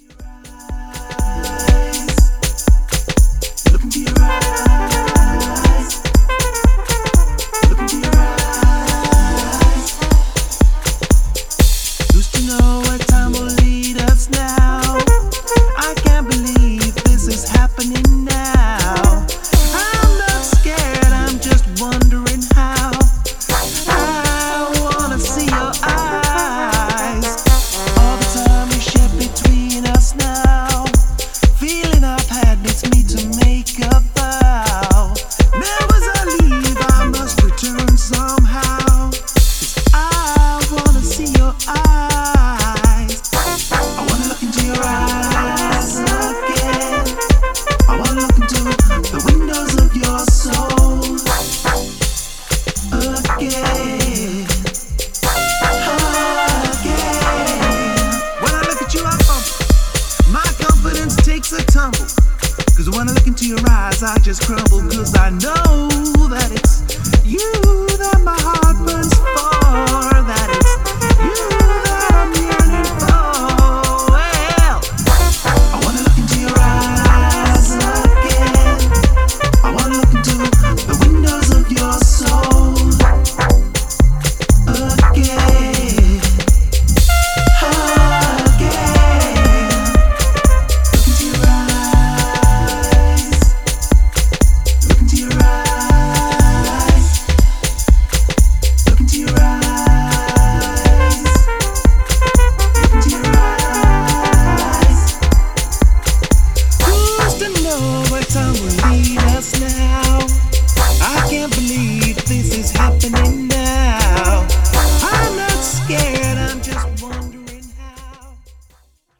you right. When I look into your eyes, I just crumble, cause I know that it's